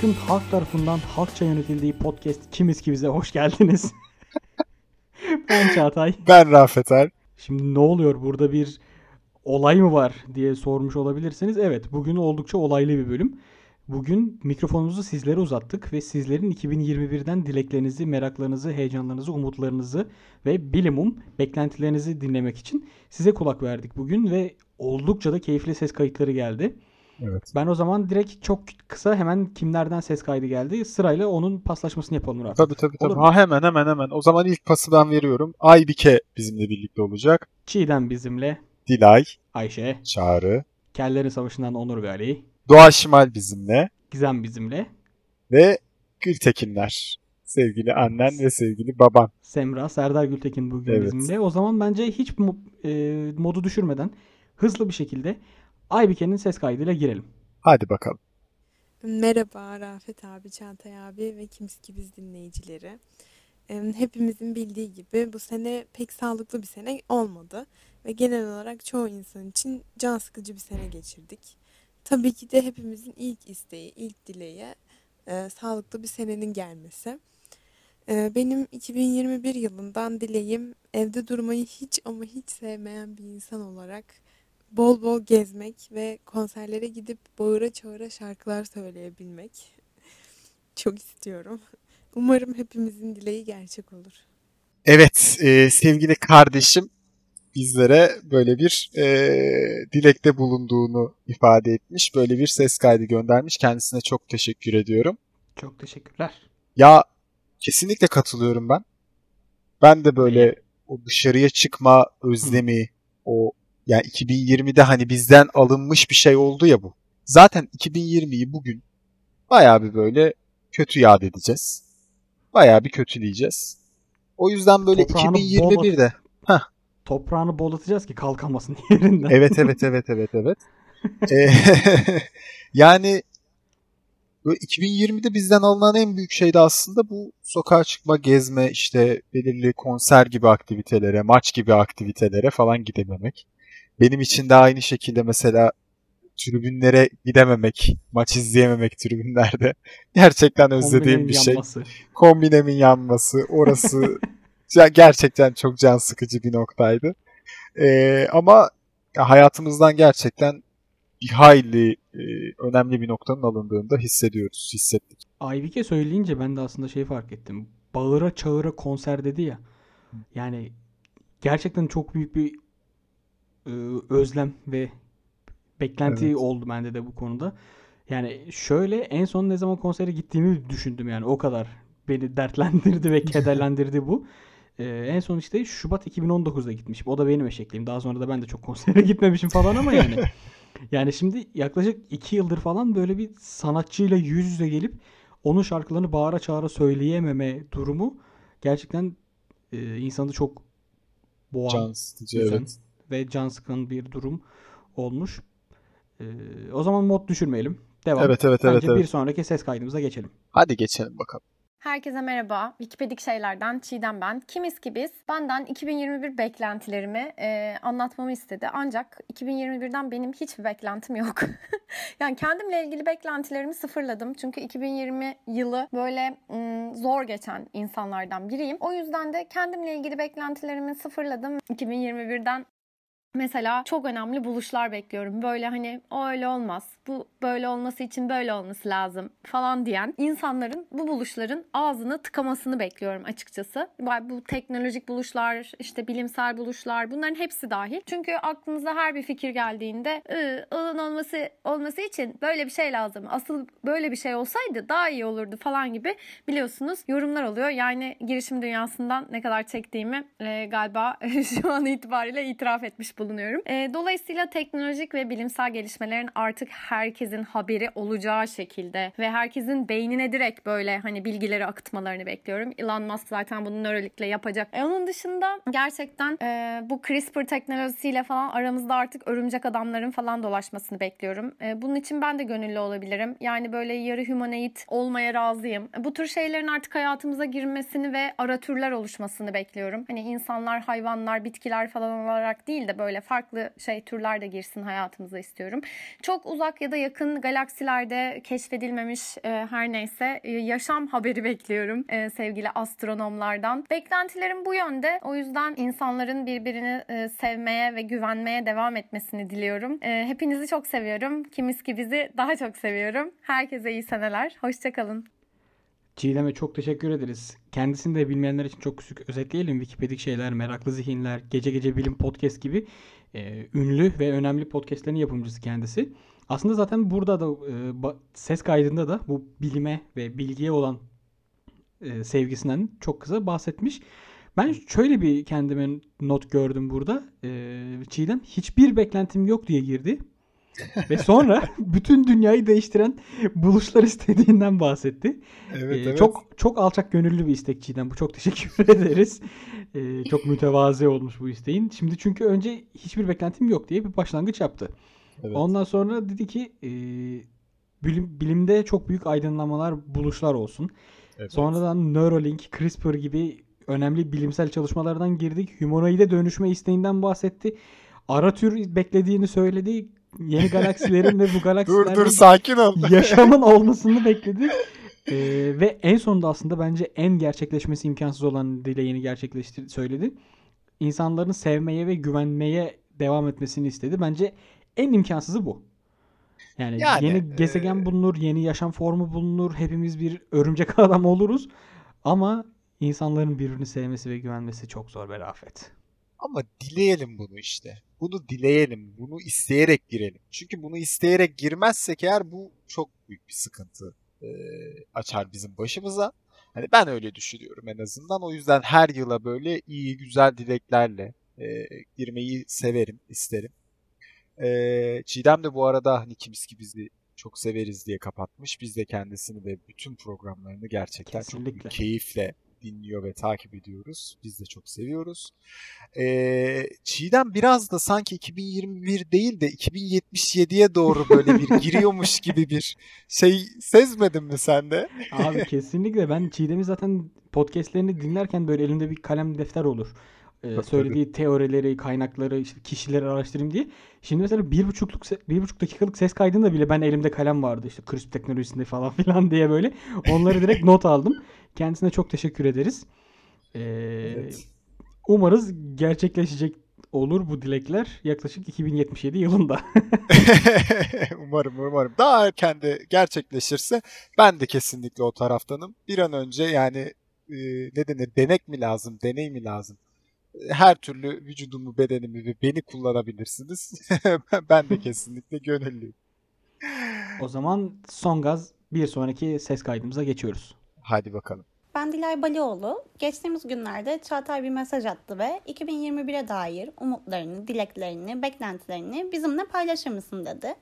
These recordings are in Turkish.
Halkın halk tarafından halkça yönetildiği podcast Kimiz ki bize hoş geldiniz. ben Çağatay. Ben Rafet Er. Şimdi ne oluyor burada bir olay mı var diye sormuş olabilirsiniz. Evet bugün oldukça olaylı bir bölüm. Bugün mikrofonumuzu sizlere uzattık ve sizlerin 2021'den dileklerinizi, meraklarınızı, heyecanlarınızı, umutlarınızı ve bilimum beklentilerinizi dinlemek için size kulak verdik bugün ve oldukça da keyifli ses kayıtları geldi. Evet. Ben o zaman direkt çok kısa hemen kimlerden ses kaydı geldi sırayla onun paslaşmasını yapalım Rafet. Tabii tabii tabii. Olur? Ha hemen hemen hemen. O zaman ilk pası ben veriyorum. Aybike bizimle birlikte olacak. Çiğdem bizimle, Dilay, Ayşe, Çağrı, Kellerin Savaşı'ndan Onur ve Ali, Doğa Şimal bizimle Gizem bizimle, ve Gültekinler. Sevgili annen ve sevgili baban. Semra, Serdar Gültekin bugün Evet. bizimle. O zaman bence hiç e, modu düşürmeden hızlı bir şekilde Aybike'nin ses kaydıyla girelim. Hadi bakalım. Merhaba Rafet abi, Çağatay abi ve Kimski Biz dinleyicileri. Hepimizin bildiği gibi bu sene pek sağlıklı bir sene olmadı ve genel olarak çoğu insan için can sıkıcı bir sene geçirdik. Tabii ki de hepimizin ilk isteği, ilk dileği e, sağlıklı bir senenin gelmesi. E, benim 2021 yılından dileğim evde durmayı hiç ama hiç sevmeyen bir insan olarak bol bol gezmek ve konserlere gidip bağıra çağıra şarkılar söyleyebilmek. Çok istiyorum. Umarım hepimizin dileği gerçek olur. Evet e, sevgili kardeşim bizlere böyle bir e, dilekte bulunduğunu ifade etmiş. Böyle bir ses kaydı göndermiş. Kendisine çok teşekkür ediyorum. Çok teşekkürler. Ya kesinlikle katılıyorum ben. Ben de böyle o dışarıya çıkma özlemi, o yani 2020'de hani bizden alınmış bir şey oldu ya bu. Zaten 2020'yi bugün bayağı bir böyle kötü yad edeceğiz. Bayağı bir kötüleyeceğiz. O yüzden böyle Toprağını 2021'de Toprağını bolatacağız ki kalkamasın yerinden. Evet evet evet evet evet. Ee, yani böyle 2020'de bizden alınan en büyük şey de aslında bu sokağa çıkma, gezme, işte belirli konser gibi aktivitelere, maç gibi aktivitelere falan gidememek. Benim için de aynı şekilde mesela tribünlere gidememek, maç izleyememek tribünlerde gerçekten özlediğim bir şey. yanması. Kombinemin yanması, orası gerçekten çok can sıkıcı bir noktaydı. Ee, ama ya hayatımızdan gerçekten bir hayli e, önemli bir noktanın alındığını da hissediyoruz, hissettik. Aybike söyleyince ben de aslında şey fark ettim. Bağıra çağıra konser dedi ya. Yani gerçekten çok büyük bir e, özlem ve beklenti Evet. oldu bende de bu konuda. Yani şöyle en son ne zaman konsere gittiğimi düşündüm yani o kadar beni dertlendirdi ve kederlendirdi bu. E, en son işte Şubat 2019'da gitmişim. O da benim eşekliğim. Daha sonra da ben de çok konsere gitmemişim falan ama yani. Yani şimdi yaklaşık iki yıldır falan böyle bir sanatçıyla yüz yüze gelip onun şarkılarını bağıra çağıra söyleyememe durumu gerçekten e, insanı çok boğan Can sıkıcı evet. Ve can sıkan bir durum olmuş. E, o zaman mod düşürmeyelim. Devam. Evet evet evet Bence bir evet. sonraki ses kaydımıza geçelim. Hadi geçelim bakalım. Herkese merhaba. Wikipedik şeylerden Çiğdem ben. Kimiz ki biz? Benden 2021 beklentilerimi e, anlatmamı istedi. Ancak 2021'den benim hiçbir beklentim yok. yani kendimle ilgili beklentilerimi sıfırladım. Çünkü 2020 yılı böyle mm, zor geçen insanlardan biriyim. O yüzden de kendimle ilgili beklentilerimi sıfırladım. 2021'den Mesela çok önemli buluşlar bekliyorum. Böyle hani o öyle olmaz. Bu böyle olması için böyle olması lazım falan diyen insanların bu buluşların ağzını tıkamasını bekliyorum açıkçası. Bu teknolojik buluşlar, işte bilimsel buluşlar bunların hepsi dahil. Çünkü aklınıza her bir fikir geldiğinde "Iı, onun olması olması için böyle bir şey lazım. Asıl böyle bir şey olsaydı daha iyi olurdu falan gibi biliyorsunuz yorumlar oluyor. Yani girişim dünyasından ne kadar çektiğimi e, galiba şu an itibariyle itiraf etmiş bulunuyorum. E, dolayısıyla teknolojik ve bilimsel gelişmelerin artık herkesin haberi olacağı şekilde ve herkesin beynine direkt böyle hani bilgileri akıtmalarını bekliyorum. Elon Musk zaten bunu nörolikle yapacak. E, onun dışında gerçekten e, bu CRISPR teknolojisiyle falan aramızda artık örümcek adamların falan dolaşmasını bekliyorum. E, bunun için ben de gönüllü olabilirim. Yani böyle yarı humanoid olmaya razıyım. E, bu tür şeylerin artık hayatımıza girmesini ve ara türler oluşmasını bekliyorum. Hani insanlar, hayvanlar, bitkiler falan olarak değil de böyle böyle farklı şey türler de girsin hayatımıza istiyorum. Çok uzak ya da yakın galaksilerde keşfedilmemiş e, her neyse e, yaşam haberi bekliyorum e, sevgili astronomlardan. Beklentilerim bu yönde. O yüzden insanların birbirini e, sevmeye ve güvenmeye devam etmesini diliyorum. E, hepinizi çok seviyorum. Kimiz ki bizi daha çok seviyorum. Herkese iyi seneler. Hoşçakalın. Çiğdem'e çok teşekkür ederiz. Kendisini de bilmeyenler için çok küçük özetleyelim. Wikipedik şeyler, meraklı zihinler, gece gece bilim podcast gibi e, ünlü ve önemli podcastlerin yapımcısı kendisi. Aslında zaten burada da e, ses kaydında da bu bilime ve bilgiye olan e, sevgisinden çok kısa bahsetmiş. Ben şöyle bir kendime not gördüm burada. E, Çiğdem hiçbir beklentim yok diye girdi. Ve sonra bütün dünyayı değiştiren buluşlar istediğinden bahsetti. Evet, Ee, evet. Çok çok alçak gönüllü bir istek Çiğdem. Bu çok teşekkür ederiz. Ee, çok mütevazi olmuş bu isteğin. Şimdi çünkü önce hiçbir beklentim yok diye bir başlangıç yaptı. Evet. Ondan sonra dedi ki e, bilim, bilimde çok büyük aydınlanmalar, buluşlar olsun. Evet. Sonradan Neuralink, CRISPR gibi önemli bilimsel çalışmalardan girdik. Humanoide dönüşme isteğinden bahsetti. Ara tür beklediğini söyledi. Yeni galaksilerin ve bu Dur galaksilerin dur sakin ol. yaşamın olmasını bekledi. Ee, ve en sonunda aslında bence en gerçekleşmesi imkansız olan dileğini gerçekleştir söyledi. İnsanların sevmeye ve güvenmeye devam etmesini istedi. Bence en imkansızı bu. Yani, Yani, yeni gezegen e, bulunur, yeni yaşam formu bulunur. Hepimiz bir örümcek adam oluruz. Ama insanların birbirini sevmesi ve güvenmesi çok zor be Rafet. Ama dileyelim bunu işte. Bunu dileyelim. Bunu isteyerek girelim. Çünkü bunu isteyerek girmezsek eğer bu çok büyük bir sıkıntı e, açar bizim başımıza. Hani ben öyle düşünüyorum en azından. O yüzden her yıla böyle iyi güzel dileklerle e, girmeyi severim, isterim. E, Çiğdem de bu arada hani kimiz ki bizi çok severiz diye kapatmış. Biz de kendisini ve bütün programlarını gerçekten çok Kesinlikle. büyük keyifle dinliyor ve takip ediyoruz. Biz de çok seviyoruz. Ee, Çiğdem biraz da sanki 2021 değil de 2077'ye doğru böyle bir giriyormuş gibi bir şey sezmedin mi sen de? Abi kesinlikle ben Çiğdem'i zaten podcastlerini dinlerken böyle elimde bir kalem defter olur. Tabii, söylediği teorileri, kaynakları, işte kişileri araştırayım diye. Şimdi mesela bir buçukluk, bir buçuk dakikalık ses kaydında bile ben elimde kalem vardı işte CRISPR teknolojisinde falan filan diye böyle. Onları direkt not aldım. Kendisine çok teşekkür ederiz. Ee, Evet. Umarız gerçekleşecek olur bu dilekler yaklaşık 2077 yılında. umarım umarım. Daha erken de gerçekleşirse ben de kesinlikle o taraftanım. Bir an önce yani e, ne denir denek mi lazım, deney mi lazım? Her türlü vücudumu, bedenimi ve beni kullanabilirsiniz. ben de kesinlikle gönüllüyüm. o zaman son gaz bir sonraki ses kaydımıza geçiyoruz. Hadi bakalım. Ben Dilay Balioğlu. Geçtiğimiz günlerde Çağatay bir mesaj attı ve 2021'e dair umutlarını, dileklerini, beklentilerini bizimle paylaşır mısın dedi.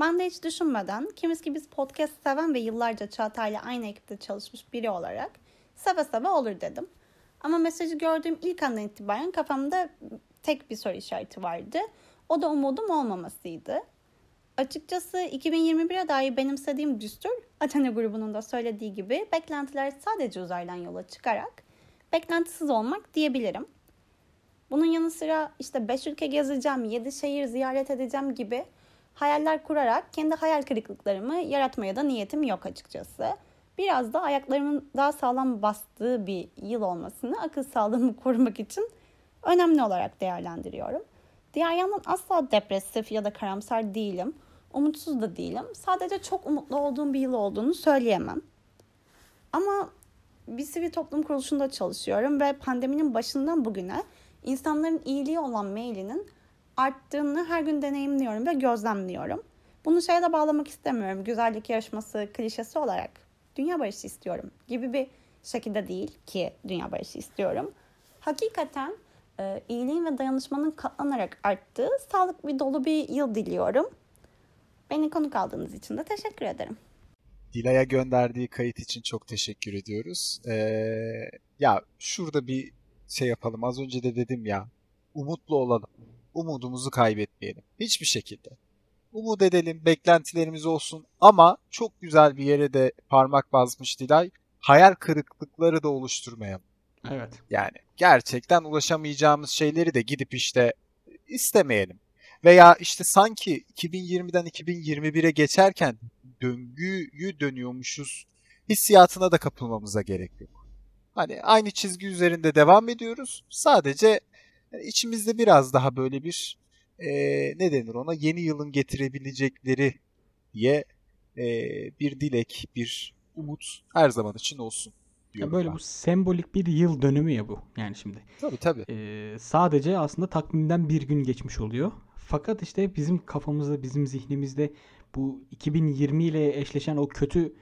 Ben de hiç düşünmeden kimiz ki biz podcast seven ve yıllarca Çağatay'la aynı ekipte çalışmış biri olarak seve seve olur dedim. Ama mesajı gördüğüm ilk andan itibaren kafamda tek bir soru işareti vardı. O da umudum olmamasıydı. Açıkçası 2021'e dair benimsediğim düstur, Athena grubunun da söylediği gibi beklentiler sadece uzaydan yola çıkarak beklentisiz olmak diyebilirim. Bunun yanı sıra işte 5 ülke gezeceğim, 7 şehir ziyaret edeceğim gibi hayaller kurarak kendi hayal kırıklıklarımı yaratmaya da niyetim yok açıkçası. Biraz da ayaklarımın daha sağlam bastığı bir yıl olmasını akıl sağlığımı korumak için önemli olarak değerlendiriyorum. Diğer yandan asla depresif ya da karamsar değilim. Umutsuz da değilim. Sadece çok umutlu olduğum bir yıl olduğunu söyleyemem. Ama bir sivil toplum kuruluşunda çalışıyorum ve pandeminin başından bugüne insanların iyiliği olan meylinin arttığını her gün deneyimliyorum ve gözlemliyorum. Bunu şeye de bağlamak istemiyorum. Güzellik yarışması klişesi olarak dünya barışı istiyorum gibi bir şekilde değil ki dünya barışı istiyorum. Hakikaten e, iyiliğin ve dayanışmanın katlanarak arttığı sağlıklı bir dolu bir yıl diliyorum. Beni konuk aldığınız için de teşekkür ederim. Dilay'a gönderdiği kayıt için çok teşekkür ediyoruz. Ee, ya şurada bir şey yapalım. Az önce de dedim ya. Umutlu olalım. Umudumuzu kaybetmeyelim. Hiçbir şekilde. Umut edelim, beklentilerimiz olsun ama çok güzel bir yere de parmak basmış Dilay. Hayal kırıklıkları da oluşturmayalım. Evet. Yani gerçekten ulaşamayacağımız şeyleri de gidip işte istemeyelim. Veya işte sanki 2020'den 2021'e geçerken döngüyü dönüyormuşuz hissiyatına da kapılmamıza gerek yok. Hani aynı çizgi üzerinde devam ediyoruz. Sadece içimizde biraz daha böyle bir e, ne denir ona yeni yılın getirebilecekleri diye e, bir dilek, bir umut her zaman için olsun. Ya diyorum böyle ben. bu sembolik bir yıl dönümü ya bu. Yani şimdi. Tabii tabii. Ee, sadece aslında takvimden bir gün geçmiş oluyor. Fakat işte bizim kafamızda, bizim zihnimizde bu 2020 ile eşleşen o kötü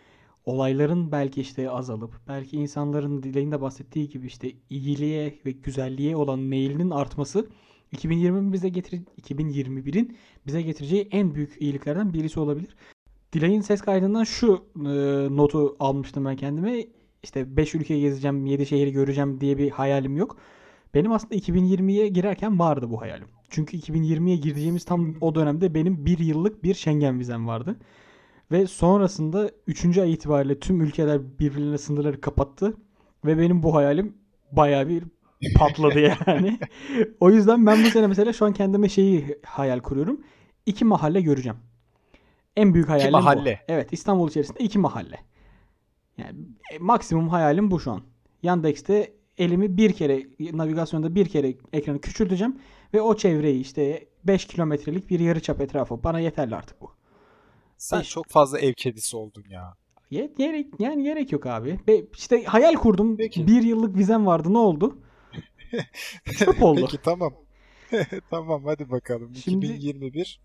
olayların belki işte azalıp, belki insanların dileğinde bahsettiği gibi işte iyiliğe ve güzelliğe olan meylinin artması 2020 bize getir 2021'in bize getireceği en büyük iyiliklerden birisi olabilir. Dilay'ın ses kaydından şu e, notu almıştım ben kendime. İşte 5 ülke gezeceğim, 7 şehri göreceğim diye bir hayalim yok. Benim aslında 2020'ye girerken vardı bu hayalim. Çünkü 2020'ye gireceğimiz tam o dönemde benim bir yıllık bir Schengen vizem vardı. Ve sonrasında 3. ay itibariyle tüm ülkeler birbirlerine sınırları kapattı. Ve benim bu hayalim bayağı bir patladı yani. o yüzden ben bu sene mesela şu an kendime şeyi hayal kuruyorum. İki mahalle göreceğim. En büyük hayalim bu. mahalle. Evet İstanbul içerisinde iki mahalle. Yani e, maksimum hayalim bu şu an. Yandex'te elimi bir kere navigasyonda bir kere ekranı küçülteceğim ve o çevreyi işte 5 kilometrelik bir yarıçap etrafı bana yeterli artık bu. Sen Beş- çok fazla ev kedisi oldun ya. Gerek yani gerek yok abi. Be, işte hayal kurdum. Peki. Bir yıllık vizem vardı. Ne oldu? Çöp oldu. Peki tamam. tamam hadi bakalım. Şimdi- 2021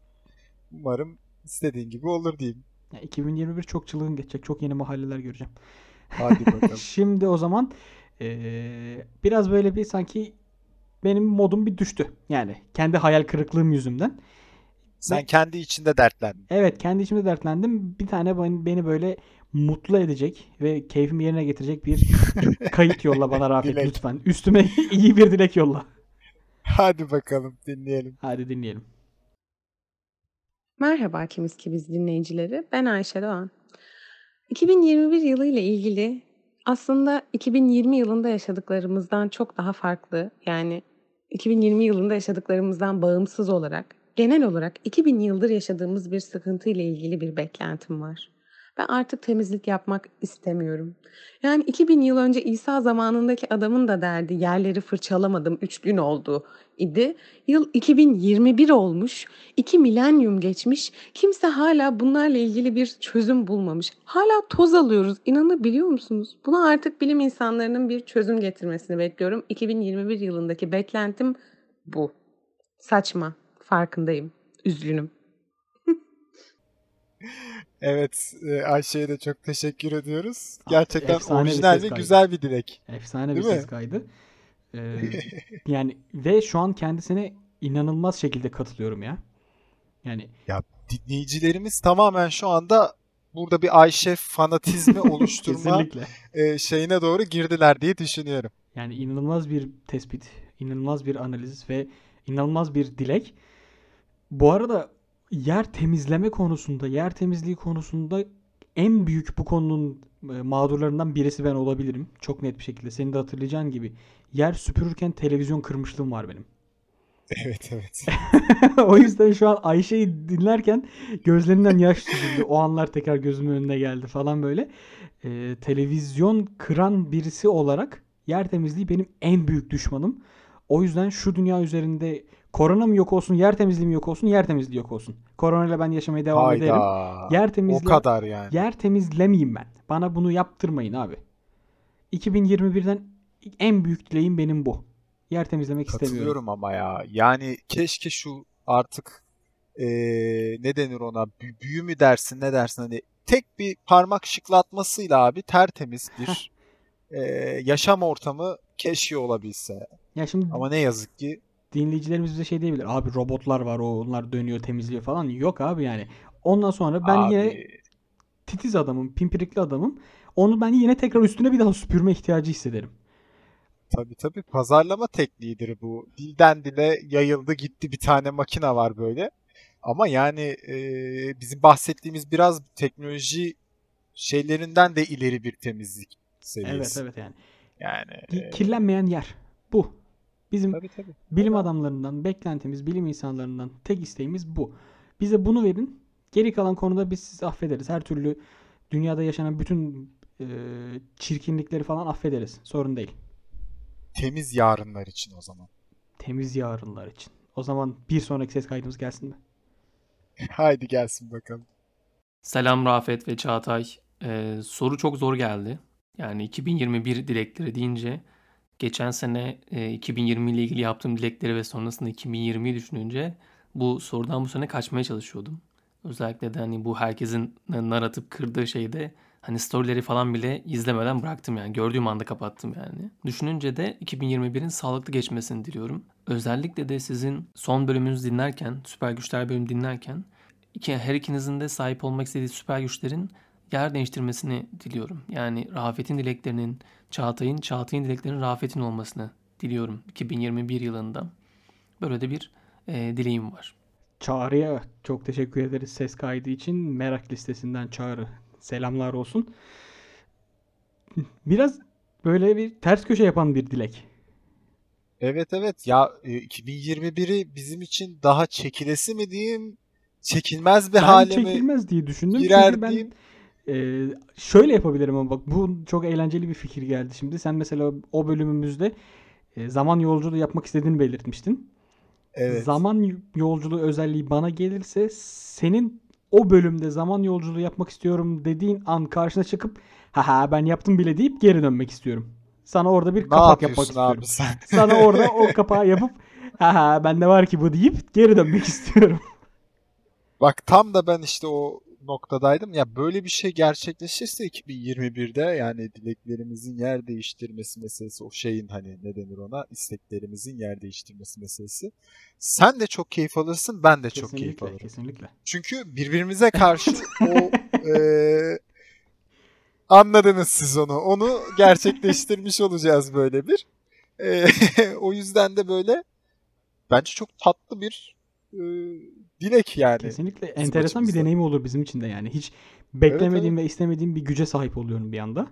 umarım istediğin gibi olur diyeyim. Ya 2021 çok çılgın geçecek. Çok yeni mahalleler göreceğim. Hadi bakalım. Şimdi o zaman eee, biraz böyle bir sanki benim modum bir düştü. Yani kendi hayal kırıklığım yüzünden. Sen kendi içinde dertlendin. Evet kendi içimde dertlendim. Bir tane beni böyle mutlu edecek ve keyfimi yerine getirecek bir kayıt yolla bana Rafet Dilek. lütfen. Üstüme iyi bir dilek yolla. Hadi bakalım dinleyelim. Hadi dinleyelim. Merhaba Kimiz ki biz dinleyicileri. Ben Ayşe Doğan. 2021 yılı ile ilgili aslında 2020 yılında yaşadıklarımızdan çok daha farklı. Yani 2020 yılında yaşadıklarımızdan bağımsız olarak genel olarak 2000 yıldır yaşadığımız bir sıkıntı ile ilgili bir beklentim var. Ben artık temizlik yapmak istemiyorum. Yani 2000 yıl önce İsa zamanındaki adamın da derdi yerleri fırçalamadım 3 gün oldu idi. Yıl 2021 olmuş. İki milenyum geçmiş. Kimse hala bunlarla ilgili bir çözüm bulmamış. Hala toz alıyoruz. İnanabiliyor musunuz? Buna artık bilim insanlarının bir çözüm getirmesini bekliyorum. 2021 yılındaki beklentim bu. Saçma. Farkındayım. Üzgünüm. Evet e, Ayşe'ye de çok teşekkür ediyoruz. Gerçekten efsane orijinal ve güzel bir dilek. Efsane Değil bir mi? ses kaydı. Ee, yani ve şu an kendisine inanılmaz şekilde katılıyorum ya. Yani Dinleyicilerimiz tamamen şu anda burada bir Ayşe fanatizmi oluşturma e, şeyine doğru girdiler diye düşünüyorum. Yani inanılmaz bir tespit, inanılmaz bir analiz ve inanılmaz bir dilek. Bu arada yer temizleme konusunda, yer temizliği konusunda en büyük bu konunun e, mağdurlarından birisi ben olabilirim. Çok net bir şekilde. Senin de hatırlayacağın gibi. Yer süpürürken televizyon kırmışlığım var benim. Evet evet. o yüzden şu an Ayşe'yi dinlerken gözlerinden yaş süzüldü. O anlar tekrar gözümün önüne geldi falan böyle. Ee, televizyon kıran birisi olarak yer temizliği benim en büyük düşmanım. O yüzden şu dünya üzerinde korona mı yok olsun, yer temizliği mi yok olsun, yer temizliği yok olsun. Korona ile ben yaşamaya devam ederim. Hayda. Yer O temizliği kadar yani. yer temizlemeyeyim ben. Bana bunu yaptırmayın abi. 2021'den en büyük dileğim benim bu. Yer temizlemek istemiyorum. Katılıyorum ama ya. Yani keşke şu artık e, ne denir ona bü- büyü mü dersin ne dersin hani tek bir parmak şıklatmasıyla abi tertemiz bir e, yaşam ortamı keşke olabilse. Ya şimdi Ama ne yazık ki dinleyicilerimiz bize şey diyebilir. Abi robotlar var o onlar dönüyor temizliyor falan. Yok abi yani. Ondan sonra ben abi, yine titiz adamım, pimpirikli adamım. Onu ben yine tekrar üstüne bir daha süpürme ihtiyacı hissederim. tabii tabii pazarlama tekniğidir bu. Dilden dile yayıldı gitti bir tane makine var böyle. Ama yani e, bizim bahsettiğimiz biraz teknoloji şeylerinden de ileri bir temizlik seviyesi. Evet evet yani. Yani Ki- Kirlenmeyen yer. Bu. Bizim Tabii tabii. bilim adamlarından, beklentimiz, bilim insanlarından tek isteğimiz bu. Bize bunu verin. Geri kalan konuda biz sizi affederiz. Her türlü dünyada yaşanan bütün e, çirkinlikleri falan affederiz. Sorun değil. Temiz yarınlar için o zaman. Temiz yarınlar için. O zaman bir sonraki ses kaydımız gelsin mi? Haydi gelsin bakalım. Selam Rafet ve Çağatay. Ee, soru çok zor geldi. Yani 2021 dilekleri deyince geçen sene e, 2020 ile ilgili yaptığım dilekleri ve sonrasında 2020'yi düşününce bu sorudan bu sene kaçmaya çalışıyordum. Özellikle de hani bu herkesin nar atıp kırdığı şeyde hani storyleri falan bile izlemeden bıraktım yani. Gördüğüm anda kapattım yani. Düşününce de 2021'in sağlıklı geçmesini diliyorum. Özellikle de sizin son bölümünüzü dinlerken, süper güçler bölümü dinlerken her ikinizin de sahip olmak istediği süper güçlerin yer değiştirmesini diliyorum. Yani Rafet'in dileklerinin, Çağatay'ın, Çağatay'ın dileklerinin Rafet'in olmasını diliyorum 2021 yılında. Böyle de bir e, dileğim var. Çağrı'ya çok teşekkür ederiz ses kaydı için. Merak listesinden Çağrı. Selamlar olsun. Biraz böyle bir ters köşe yapan bir dilek. Evet evet ya e, 2021'i bizim için daha çekilesi mi diyeyim, çekilmez bir Ben hale mi çekilmez diye düşündüm. girer Çünkü ben diyeyim. E, şöyle yapabilirim ama bak bu çok eğlenceli bir fikir geldi şimdi. Sen mesela o bölümümüzde e, zaman yolculuğu yapmak istediğini belirtmiştin. Evet. Zaman yolculuğu özelliği bana gelirse senin o bölümde zaman yolculuğu yapmak istiyorum dediğin an karşına çıkıp haha ben yaptım bile deyip geri dönmek istiyorum. Sana orada bir Ne kapak yapmak istiyorum. abi sen? Sana orada o kapağı yapıp haha bende var ki bu deyip geri dönmek istiyorum. Bak tam da ben işte o noktadaydım. Ya böyle bir şey gerçekleşirse 2021'de yani dileklerimizin yer değiştirmesi meselesi o şeyin hani ne denir ona isteklerimizin yer değiştirmesi meselesi. Sen de çok keyif alırsın ben de çok keyif Kesinlikle, alırım. kesinlikle. Çünkü birbirimize karşı o eee, anladınız siz onu. Onu gerçekleştirmiş olacağız böyle bir. Eee, o yüzden de böyle bence çok tatlı bir eee, dilek yani. Kesinlikle bizim enteresan bir açımızdan. deneyim olur bizim için de yani. Hiç beklemediğim evet. ve istemediğim bir güce sahip oluyorum bir anda.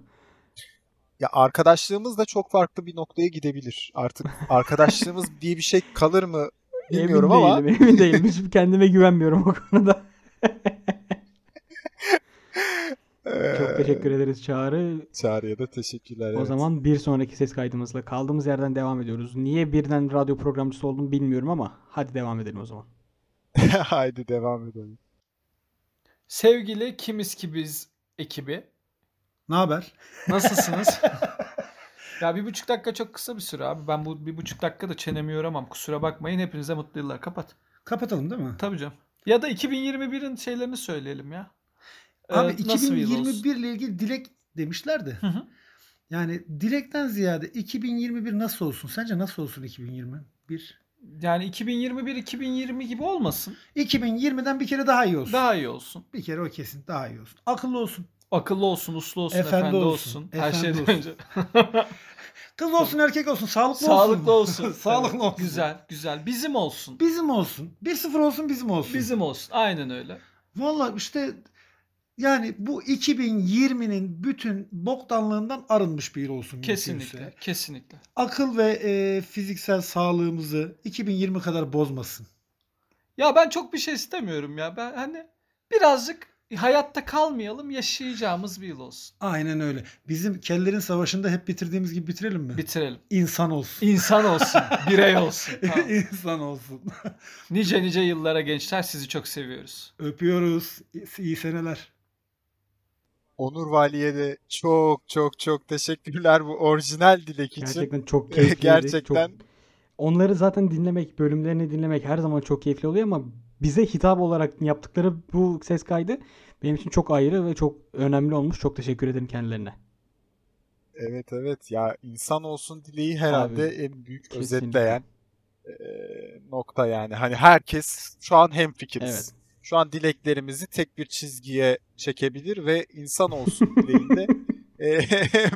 Ya arkadaşlığımız da çok farklı bir noktaya gidebilir. Artık arkadaşlığımız diye bir şey kalır mı bilmiyorum emin ama değilim, emin değilim. Hiç kendime güvenmiyorum o konuda. Çok teşekkür ederiz Çağrı. Çağrı'ya da teşekkürler. O evet. zaman bir sonraki ses kaydımızla kaldığımız yerden devam ediyoruz. Niye birden radyo programcısı oldum bilmiyorum ama hadi devam edelim o zaman. Haydi devam edelim. Sevgili Kimiz ki biz ekibi. Ne haber? Nasılsınız? ya bir buçuk dakika çok kısa bir süre abi. Ben bu bir buçuk dakikada çenemi yoramam. Kusura bakmayın. Hepinize mutlu yıllar. Kapat. Kapatalım değil mi? Tabii canım. Ya da 2021'in şeylerini söyleyelim ya. Ee, Abi olsun? 2021 ile ilgili dilek demişler de. Hı hı. Yani dilekten ziyade 2021 nasıl olsun? Sence nasıl olsun 2021? Yani 2021 2020 gibi olmasın. 2020'den bir kere daha iyi olsun. Daha iyi olsun. Bir kere o kesin daha iyi olsun. Akıllı olsun. Akıllı olsun, uslu olsun, Efendi efendi, olsun, olsun. Her efendi şeyden olsun. önce. Kız olsun erkek olsun. Sağlıklı, Sağlıklı olsun. olsun. Sağlıklı Evet, olsun. Güzel, güzel. Bizim olsun. Bizim olsun. 1-0 olsun bizim olsun. Bizim olsun. Aynen öyle. Valla işte yani bu 2020'nin bütün boktanlığından arınmış bir yıl olsun. Kesinlikle. mümkünse. Kesinlikle. Akıl ve e, fiziksel sağlığımızı 2020 kadar bozmasın. Ya ben çok bir şey istemiyorum ya. Ben hani birazcık hayatta kalmayalım, yaşayacağımız bir yıl olsun. Aynen öyle. Bizim kellerin savaşında hep bitirdiğimiz gibi bitirelim mi? Bitirelim. İnsan olsun. İnsan olsun, birey olsun. Tamam. İnsan olsun. Nice nice yıllara gençler sizi çok seviyoruz. Öpüyoruz. İyi seneler. Onur Vali'ye de çok çok çok teşekkürler bu orijinal dilek için. Gerçekten çok keyifliydi. Gerçekten. Çok... Onları zaten dinlemek, bölümlerini dinlemek her zaman çok keyifli oluyor ama bize hitap olarak yaptıkları bu ses kaydı benim için çok ayrı ve çok önemli olmuş. Çok teşekkür ederim kendilerine. Evet evet ya insan olsun dileği herhalde Abi, en büyük kesinlikle. özetleyen e, nokta yani. Hani herkes şu an hemfikiriz. Evet. Şu an dileklerimizi tek bir çizgiye çekebilir ve insan olsun dileğinde e,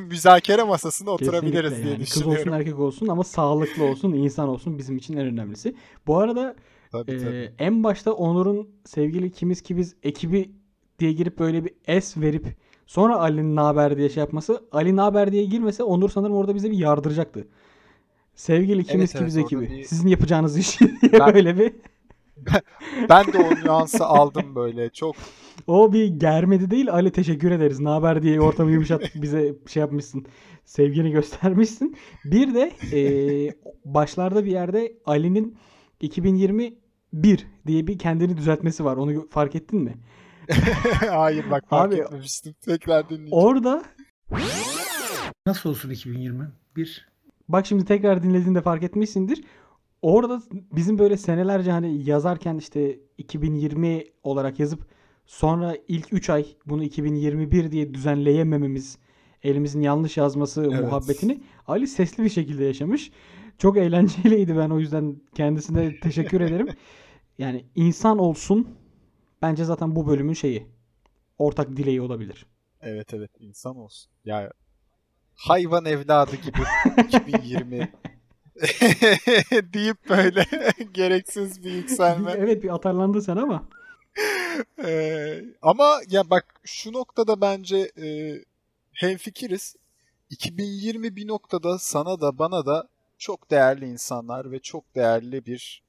müzakere masasına oturabiliriz Kesinlikle diye yani. Kız olsun düşünüyorum. erkek olsun ama sağlıklı olsun, insan olsun bizim için en önemlisi. Bu arada Tabii tabii. en başta Onur'un sevgili kimiz ki biz ekibi diye girip böyle bir S verip sonra Ali'nin naber diye şey yapması Ali naber diye girmese Onur sanırım orada bize bir yardıracaktı. Sevgili kimiz Evet, kibiz evet, orada ekibi. bir- Sizin yapacağınız iş diye Ben- böyle bir Ben de o nüansı aldım böyle. Çok o bir germedi değil Ali teşekkür ederiz. Ne haber diye ortamı yumuşat bize şey yapmışsın. Sevgini göstermişsin. Bir de eee, başlarda bir yerde Ali'nin 2021 diye bir kendini düzeltmesi var. Onu fark ettin mi? hayır bak fark Abi- etmemiştim. Tekrar dinleyeceğim. Orada Nasıl olsun 2020? Bir. Bak şimdi tekrar dinlediğinde fark etmişsindir. Orada bizim böyle senelerce hani yazarken işte 2020 olarak yazıp sonra ilk 3 ay bunu 2021 diye düzenleyemememiz, elimizin yanlış yazması Evet. muhabbetini Ali sesli bir şekilde yaşamış. Çok eğlenceliydi ben o yüzden kendisine teşekkür ederim. Yani insan olsun bence zaten bu bölümün şeyi. Ortak dileği olabilir. Evet evet insan olsun. Ya hayvan evladı gibi 2020 deyip böyle gereksiz bir yükselme. Evet bir atarlandın sen ama. Ee, ama ya bak şu noktada bence e, hemfikiriz. 2020 bir noktada sana da bana da çok değerli insanlar ve çok değerli bir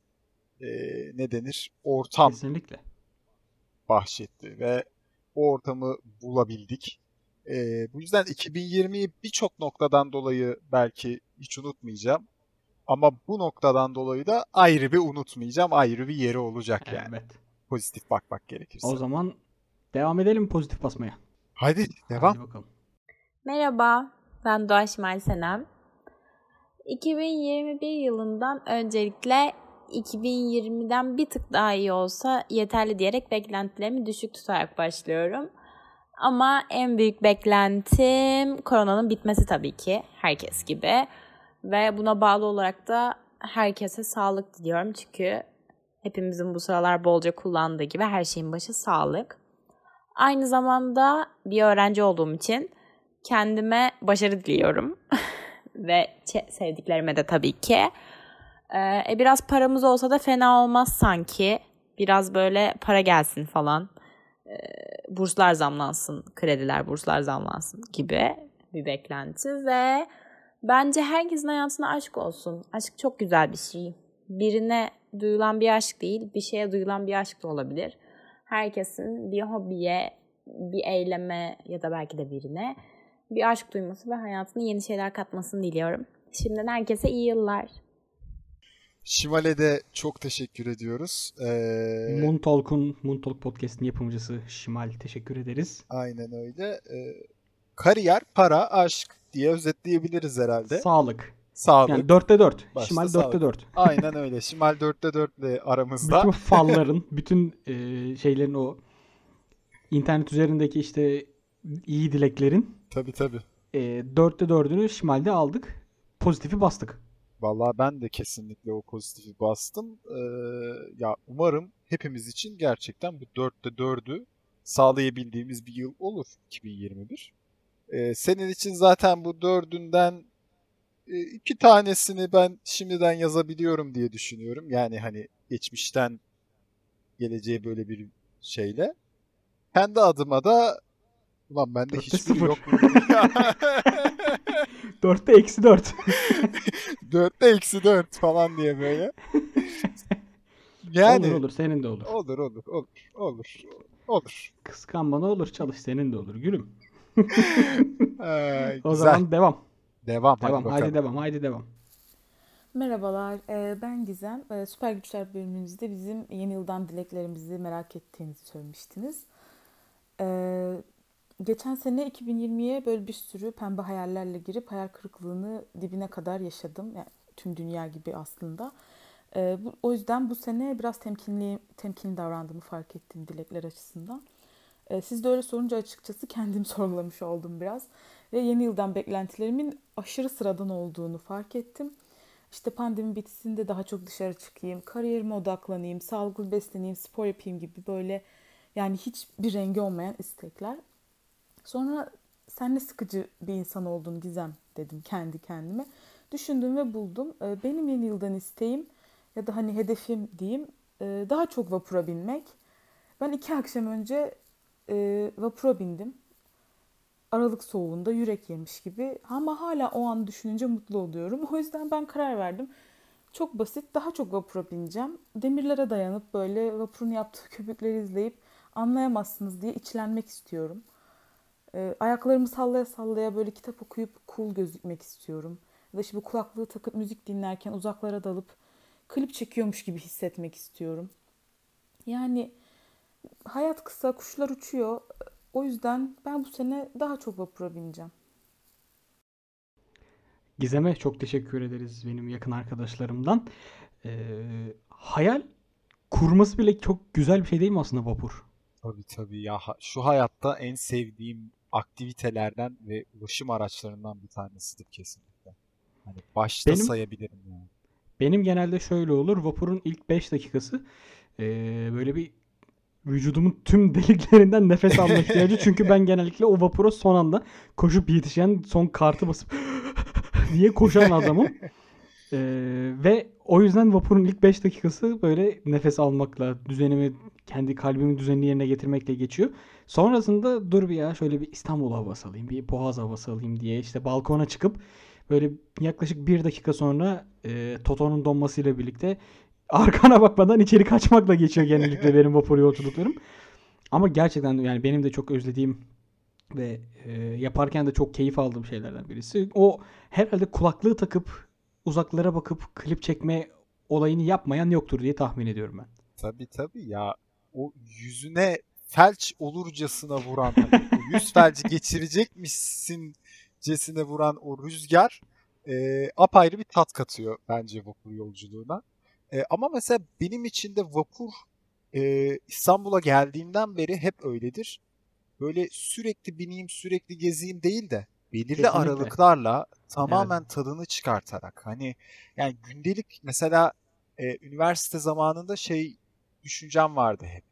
e, ne denir ortam Kesinlikle. bahşetti ve o ortamı bulabildik. Ee, bu yüzden 2020'yi birçok noktadan dolayı belki hiç unutmayacağım. Ama bu noktadan dolayı da ayrı bir unutmayacağım. Ayrı bir yeri olacak yani. Evet. Pozitif bakmak gerekirse. O zaman devam edelim pozitif basmaya. Hadi devam. Hadi bakalım. Merhaba, ben Doğa Şimal Senem. 2021 yılından öncelikle 2020'den bir tık daha iyi olsa yeterli diyerek beklentilerimi düşük tutarak başlıyorum. Ama en büyük beklentim koronanın bitmesi tabii ki herkes gibi. Ve buna bağlı olarak da herkese sağlık diliyorum çünkü hepimizin bu sıralar bolca kullandığı gibi her şeyin başı sağlık. Aynı zamanda bir öğrenci olduğum için kendime başarı diliyorum. Ve sevdiklerime de tabii ki. Ee, e, biraz paramız olsa da fena olmaz sanki. Biraz böyle para gelsin falan. Ee, burslar zamlansın, krediler, burslar zamlansın gibi bir beklenti. Ve bence herkesin hayatına aşk olsun. Aşk çok güzel bir şey. Birine duyulan bir aşk değil, bir şeye duyulan bir aşk da olabilir. Herkesin bir hobiye, bir eyleme ya da belki de birine bir aşk duyması ve hayatına yeni şeyler katmasını diliyorum. Şimdiden herkese iyi yıllar. Şimal'e de çok teşekkür ediyoruz. Ee, Moon Talk'un Moon Talk Podcast'in yapımcısı Şimal teşekkür ederiz. aynen öyle. Ee, kariyer, para, aşk diye özetleyebiliriz herhalde. Sağlık. Sağlık. Yani 4'te 4. Başta Şimal sağlık. 4'te 4. Aynen öyle. Şimal 4'te 4 ile aramızda. Bütün falların, bütün e, şeylerin o internet üzerindeki işte iyi dileklerin Tabii tabii. e, 4'te 4'ünü Şimal'de aldık. Pozitifi bastık. Vallahi ben de kesinlikle o pozitifi bastım. Ee, ya umarım hepimiz için gerçekten bu 4'te 4'ü sağlayabildiğimiz bir yıl olur 2021. Ee, senin için zaten bu dördünden e, iki tanesini ben şimdiden yazabiliyorum diye düşünüyorum. Yani hani geçmişten geleceğe böyle bir şeyle. Kendi adıma da ulan bende sıfır. yok. mu? 4'te eksi 4. Dörtte eksi dört falan diye böyle. Yani olur olur senin de olur. olur olur olur olur olur. Kıskanma ne olur çalış senin de olur gülüm. Ee, O güzel. zaman devam. Devam hadi Devam. bakalım. Haydi devam. Haydi devam. Merhabalar, eee, ben Gizem. Eee, Süper Güçler bölümünüzde bizim yeni yıldan dileklerimizi merak ettiğinizi söylemiştiniz. Eee, geçen sene 2020'ye böyle bir sürü pembe hayallerle girip hayal kırıklığını dibine kadar yaşadım. Yani tüm dünya gibi aslında. Eee, bu, o yüzden bu sene biraz temkinli temkinli davrandığımı fark ettim dilekler açısından. Eee, siz de öyle sorunca açıkçası kendim sorgulamış oldum biraz. Ve yeni yıldan beklentilerimin aşırı sıradan olduğunu fark ettim. İşte pandemi bitsin de daha çok dışarı çıkayım, kariyerime odaklanayım, sağlıklı besleneyim, spor yapayım gibi böyle yani hiçbir rengi olmayan istekler. Sonra sen ne sıkıcı bir insan oldun Gizem dedim kendi kendime. Düşündüm ve buldum. Ee, Benim yeni yıldan isteğim ya da hani hedefim diyeyim e, daha çok vapura binmek. Ben iki akşam önce e, vapura bindim. Aralık soğuğunda yürek yemiş gibi ama hala o an düşününce mutlu oluyorum. O yüzden ben karar verdim. Çok basit, daha çok vapura bineceğim. Demirlere dayanıp böyle vapurun yaptığı köpükleri izleyip anlayamazsınız diye içlenmek istiyorum. Ee, ayaklarımı sallaya sallaya böyle kitap okuyup cool gözükmek istiyorum. Ya da işte kulaklığı takıp müzik dinlerken uzaklara dalıp klip çekiyormuş gibi hissetmek istiyorum. Yani hayat kısa, kuşlar uçuyor. O yüzden ben bu sene daha çok vapura bineceğim. Gizem'e çok teşekkür ederiz benim yakın arkadaşlarımdan. Ee, hayal kurması bile çok güzel bir şey değil mi aslında vapur? Tabii tabii ya şu hayatta en sevdiğim aktivitelerden ve ulaşım araçlarından bir tanesidir kesinlikle. Hani başta Benim sayabilirim yani. benim genelde şöyle olur. Vapurun ilk 5 dakikası ee, böyle bir vücudumun tüm deliklerinden nefes alma ihtiyacı. Çünkü ben genellikle o vapura son anda koşup yetişen son kartı basıp diye koşan adamım. Ee, ve o yüzden vapurun ilk 5 dakikası böyle nefes almakla, düzenimi, kendi kalbimin düzenini yerine getirmekle geçiyor. Sonrasında dur bir ya şöyle bir İstanbul havası alayım, bir Boğaz havası alayım diye işte balkona çıkıp böyle yaklaşık bir dakika sonra e, Toto'nun donmasıyla birlikte arkana bakmadan içeri kaçmakla geçiyor genellikle benim vapur yolculuklarım. Ama gerçekten yani benim de çok özlediğim ve e, yaparken de çok keyif aldığım şeylerden birisi. O herhalde kulaklığı takıp uzaklara bakıp klip çekme olayını yapmayan yoktur diye tahmin ediyorum ben. Tabii tabii ya o yüzüne felç olurcasına vuran hani yüz felci geçirecekmişsincesine vuran o rüzgar e, apayrı bir tat katıyor bence vapur yolculuğuna. E, ama mesela benim için de vapur e, İstanbul'a geldiğimden beri hep öyledir. Böyle sürekli bineyim, sürekli gezeyim değil de belirli Kesinlikle. aralıklarla Evet. tamamen tadını çıkartarak hani yani gündelik mesela e, üniversite zamanında şey düşüncem vardı hep.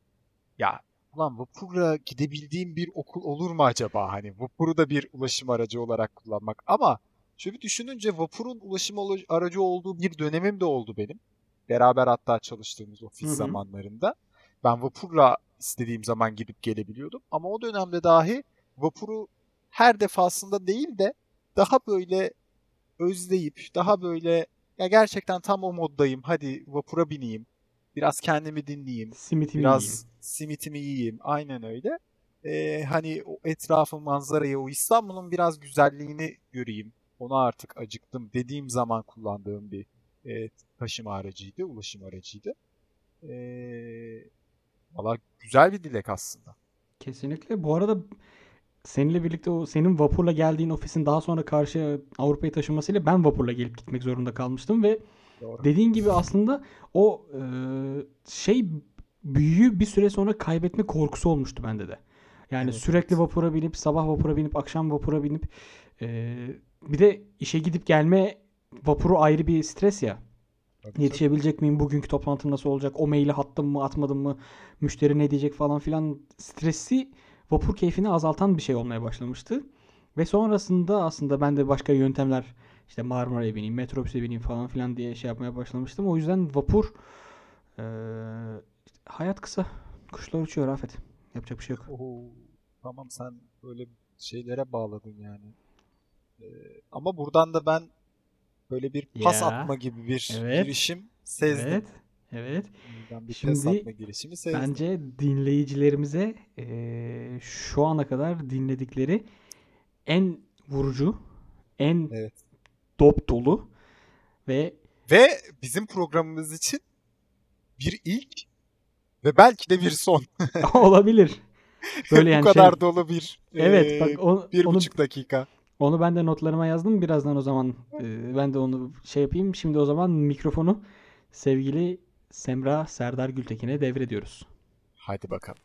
Ya ulan vapurla gidebildiğim bir okul olur mu acaba? Hani vapuru da bir ulaşım aracı olarak kullanmak. Ama şöyle bir düşününce vapurun ulaşım aracı olduğu bir dönemim de oldu benim. Beraber hatta çalıştığımız ofis hı. zamanlarında. Ben vapurla istediğim zaman gidip gelebiliyordum. Ama o dönemde dahi vapuru her defasında değil de daha böyle özleyip, daha böyle ya gerçekten tam o moddayım. Hadi vapura bineyim. Biraz kendimi dinleyeyim. Simitimi Biraz yiyeyim. simitimi yiyeyim. Aynen öyle. Ee, hani o etrafı, manzarayı, o İstanbul'un biraz güzelliğini göreyim. Ona artık acıktım dediğim zaman kullandığım bir e, taşıma aracıydı, ulaşım aracıydı. Ee, valla güzel bir dilek aslında. Kesinlikle. Bu arada seninle birlikte o senin vapurla geldiğin ofisin daha sonra karşıya Avrupa'ya taşınmasıyla ben vapurla gelip gitmek zorunda kalmıştım ve Doğru. dediğin gibi aslında o e, şey büyüyü bir süre sonra kaybetme korkusu olmuştu bende de. Yani Evet, sürekli vapura binip sabah vapura binip akşam vapura binip e, bir de işe gidip gelme vapuru ayrı bir stres ya. Tabii, tabii. Yetişebilecek miyim? Bugünkü toplantım nasıl olacak? O maili attım mı, atmadım mı? Müşteri ne diyecek falan filan. Stresi vapur keyfini azaltan bir şey olmaya başlamıştı. Ve sonrasında aslında ben de başka yöntemler işte Marmara'ya bineyim, metrobüse bineyim falan filan diye şey yapmaya başlamıştım. O yüzden vapur eee, hayat kısa. Kuşlar uçuyor Afet. Yapacak bir şey yok. Oo, tamam sen böyle şeylere bağladın yani. Ee, ama buradan da ben böyle bir pas Ya, atma gibi bir evet, girişim sezdim. evet, evet. Bir Şimdi girişimi sezdim. bence dinleyicilerimize eee, şu ana kadar dinledikleri en vurucu, en Evet. dop dolu ve Ve bizim programımız için bir ilk ve belki de bir son. olabilir. Böyle Bu yani şey kadar dolu bir evet eee, bak o- bir onu buçuk dakika. Onu ben de notlarıma yazdım. Birazdan o zaman e, ben de onu şey yapayım. Şimdi o zaman mikrofonu sevgili Semra Serdar Gültekin'e devrediyoruz. Hadi bakalım.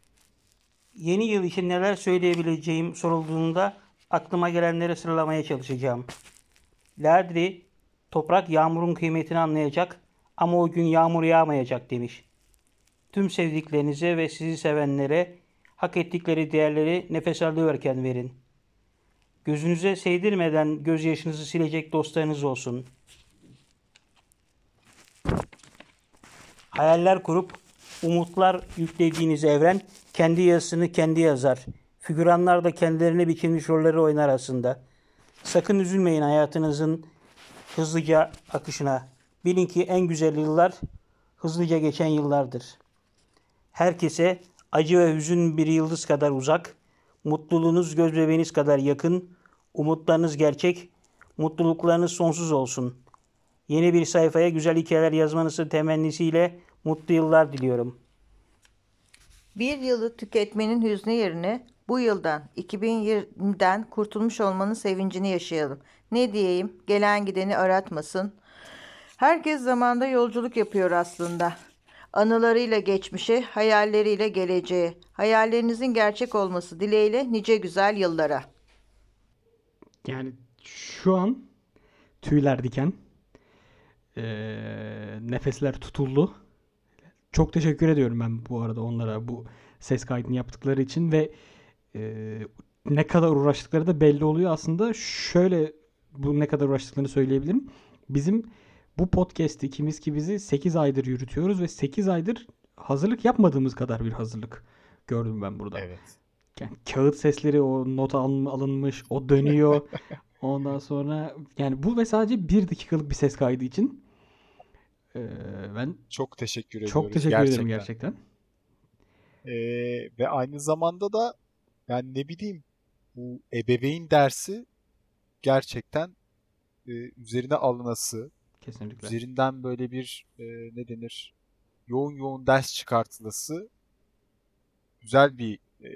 Yeni yıl için neler söyleyebileceğim sorulduğunda aklıma gelenleri sıralamaya çalışacağım. Lardri, toprak yağmurun kıymetini anlayacak ama o gün yağmur yağmayacak demiş. Tüm sevdiklerinize ve sizi sevenlere hak ettikleri değerleri nefes alıyorken verin. Gözünüze sevdirmeden gözyaşınızı silecek dostlarınız olsun. Hayaller kurup umutlar yüklediğiniz evren kendi yazısını kendi yazar Figüranlar da kendilerine biçilmiş rolleri oynar aslında. Sakın üzülmeyin hayatınızın hızlıca akışına. Bilin ki en güzel yıllar hızlıca geçen yıllardır. Herkese acı ve hüzün bir yıldız kadar uzak, mutluluğunuz göz bebeğiniz kadar yakın, umutlarınız gerçek, mutluluklarınız sonsuz olsun. Yeni bir sayfaya güzel hikayeler yazmanızı temennisiyle mutlu yıllar diliyorum. Bir yılı tüketmenin hüznü yerine bu yıldan 2020'den kurtulmuş olmanın sevincini yaşayalım. Ne diyeyim? Gelen gideni aratmasın. Herkes zamanda yolculuk yapıyor aslında. Anılarıyla geçmişe, hayalleriyle geleceğe. Hayallerinizin gerçek olması dileğiyle nice güzel yıllara. Yani şu an tüyler diken. Ee, nefesler tutuldu. Çok teşekkür ediyorum ben bu arada onlara bu ses kaydını yaptıkları için ve e, ne kadar uğraştıkları da belli oluyor. Aslında şöyle bu ne kadar uğraştıklarını söyleyebilirim. Bizim bu podcast'i ikimiz ki bizi 8 aydır yürütüyoruz ve 8 aydır hazırlık yapmadığımız kadar bir hazırlık gördüm ben burada. Evet. Yani kağıt sesleri o not alın- alınmış, o dönüyor. Ondan sonra yani bu ve sadece bir dakikalık bir ses kaydı için ee, ben Çok teşekkür ediyoruz çok teşekkür ederim gerçekten. gerçekten. Ee, ve aynı zamanda da yani ne bileyim bu ebeveyn dersi gerçekten e, üzerine alınası, Kesinlikle. üzerinden böyle bir e, ne denir yoğun yoğun ders çıkartılası güzel bir e,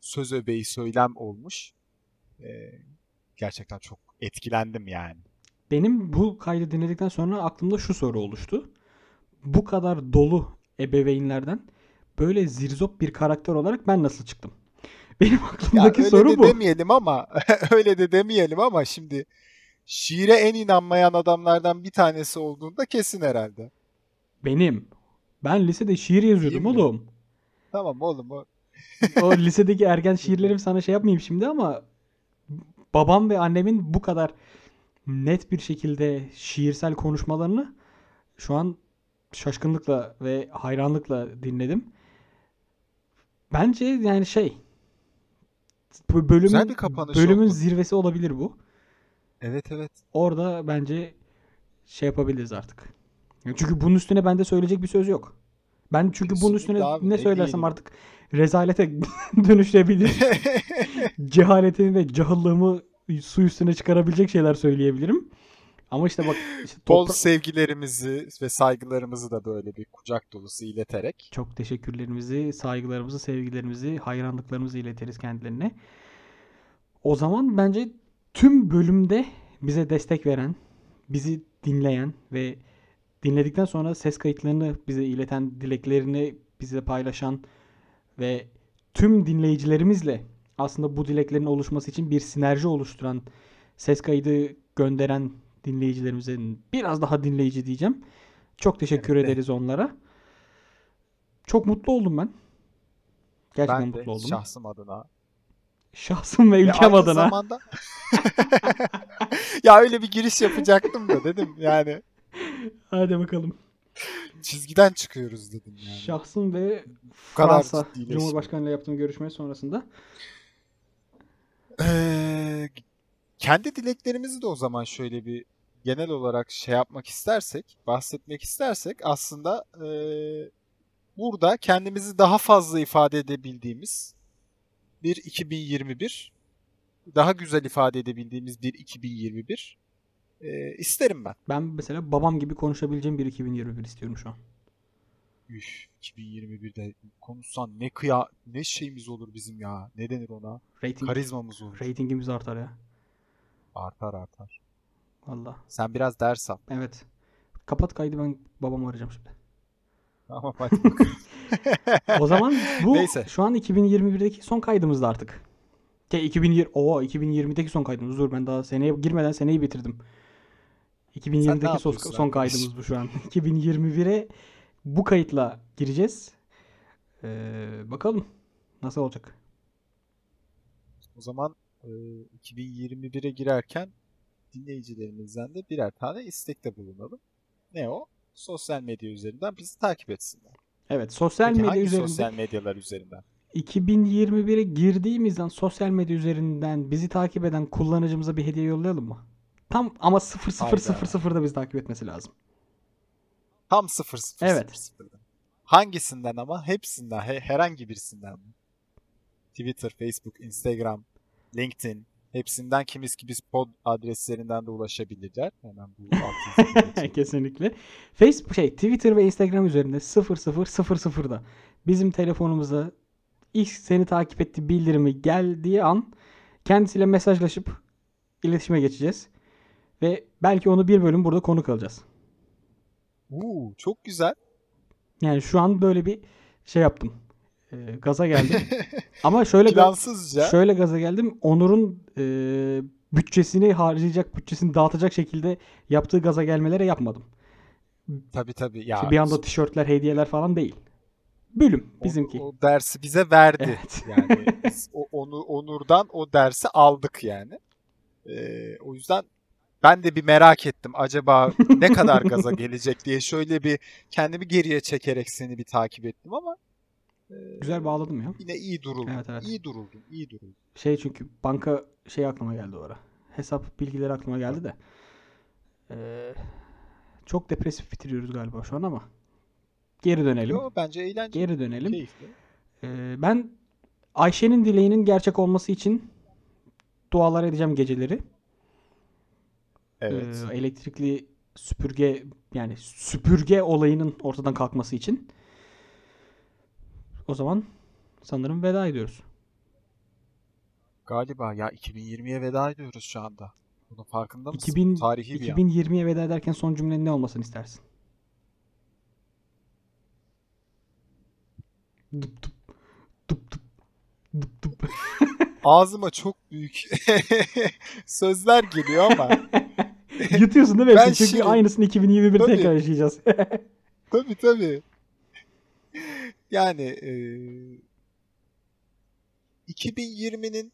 söz öbeği söylem olmuş. E, gerçekten çok etkilendim yani. Benim bu kaydı dinledikten sonra aklımda şu soru oluştu. Bu kadar dolu ebeveynlerden böyle zirzop bir karakter olarak ben nasıl çıktım? Benim Ya aklımdaki öyle soru de bu. demeyelim ama öyle de demeyelim ama şimdi şiire en inanmayan adamlardan bir tanesi olduğunda kesin herhalde. Benim. Ben lisede şiir yazıyordum Değil mi? oğlum. Tamam oğlum o O lisedeki ergen şiirlerim sana şey yapmayayım şimdi ama babam ve annemin bu kadar net bir şekilde şiirsel konuşmalarını şu an şaşkınlıkla ve hayranlıkla dinledim. Bence yani şey bölümün bölümün oldu. zirvesi olabilir bu. Evet evet. Orada bence şey yapabiliriz artık. Çünkü bunun üstüne bende söyleyecek bir söz yok. Ben çünkü bunun üstüne abi, ne söylersem diyelim? artık rezalete dönüşebilir. Cehaletimi ve cahillığımı su üstüne çıkarabilecek şeyler söyleyebilirim. Ama işte bak işte Bol topra- sevgilerimizi ve saygılarımızı da böyle bir kucak dolusu ileterek. çok teşekkürlerimizi, saygılarımızı, sevgilerimizi, hayranlıklarımızı iletiriz kendilerine. O zaman bence tüm bölümde bize destek veren, bizi dinleyen ve dinledikten sonra ses kayıtlarını bize ileten, dileklerini bize paylaşan ve tüm dinleyicilerimizle aslında bu dileklerin oluşması için bir sinerji oluşturan, ses kaydı gönderen dinleyicilerimize biraz daha dinleyici diyeceğim. Çok teşekkür Evet de. ederiz onlara. Çok mutlu oldum ben. Gerçekten Ben de mutlu oldum. şahsım adına. Şahsım ve Ve ülkem aynı adına. zamanda ya öyle bir giriş yapacaktım da dedim yani Hadi bakalım. çizgiden çıkıyoruz dedim yani. Şahsım ve Fransa. Cumhurbaşkanı ile yaptığım görüşme sonrasında Ee, kendi dileklerimizi de o zaman şöyle bir genel olarak şey yapmak istersek, bahsetmek istersek aslında ee, burada kendimizi daha fazla ifade edebildiğimiz bir 2021, daha güzel ifade edebildiğimiz bir 2021 ee, isterim ben. ben mesela babam gibi konuşabileceğim bir 2021 istiyorum şu an. Üf, 2021'de konuşsan ne kıya ne şeyimiz olur bizim ya. Ne denir ona? Rating, Karizmamız olur. ratingimiz artar ya. Artar artar. Valla. Sen biraz ders al. Evet. Kapat kaydı ben babamı arayacağım şimdi. Hadi bakalım. O zaman bu Neyse. şu an 2021'deki son kaydımızdı artık. Ke 2020 o 2020'deki son kaydımız. Dur ben daha seneye girmeden seneyi bitirdim. 2020'deki son, son kaydımız bu şu an. 2021'e bu kayıtla gireceğiz. Ee, bakalım nasıl olacak. O zaman e, 2021'e girerken dinleyicilerimizden de birer tane istekte bulunalım. Ne o? Sosyal medya üzerinden bizi takip etsinler. Evet sosyal Peki medya hangi üzerinde sosyal medyalar üzerinden? 2021'e girdiğimizden sosyal medya üzerinden bizi takip eden kullanıcımıza bir hediye yollayalım mı? Tam ama 0000'da bizi takip etmesi lazım. Tam 0 0 Evet. 0 Hangisinden ama? Hepsinden. he- herhangi birisinden mi? Twitter, Facebook, Instagram, LinkedIn. Hepsinden kimiz ki biz pod adreslerinden de ulaşabilirler. Hemen bu. Kesinlikle. Facebook şey Twitter ve Instagram üzerinde 0000'da bizim telefonumuza ilk seni takip etti bildirimi geldiği an kendisiyle mesajlaşıp iletişime geçeceğiz. Ve belki onu bir bölüm burada konuk alacağız. Uuu çok güzel. Yani şu an böyle bir şey yaptım. Ee, gaza geldim. Ama şöyle Plansızca. şöyle gaza geldim. Onur'un e, bütçesini harcayacak, bütçesini dağıtacak şekilde yaptığı gaza gelmelere yapmadım. Tabii tabii. Ya, İşte bir anda tişörtler, hediyeler falan değil. Bölüm bizimki. O dersi bize verdi. Evet. Yani o, onu Onur'dan o dersi aldık yani. Ee, o yüzden ben de bir merak ettim. Acaba ne kadar gaza gelecek diye şöyle bir kendimi geriye çekerek seni bir takip ettim ama Güzel bağladım ya. yine iyi duruldun. Evet, evet. İyi duruldun. iyi duruldun. Şey çünkü banka şey aklıma geldi o ara. Hesap bilgileri aklıma geldi de. Ee, çok depresif bitiriyoruz galiba şu an ama. Geri dönelim. Yo, bence eğlenceli. Geri dönelim. Keyifli. Ee, ben Ayşe'nin dileğinin gerçek olması için dualar edeceğim geceleri. Evet. Ee, elektrikli süpürge yani süpürge olayının ortadan kalkması için. O zaman sanırım veda ediyoruz. Galiba ya 2020'ye veda ediyoruz şu anda. Bunun farkında mısın? 2000, Tarihi bir an. 2020'ye veda ederken son cümlenin ne olmasını istersin? Dup dup. Dup dup. Dup dup. Ağzıma çok büyük sözler geliyor ama Yutuyorsun değil mi? Ben? Çünkü şirin. aynısını 2021'de Tabii. tekrar yaşayacağız. Tabii tabii. Yani e, 2020'nin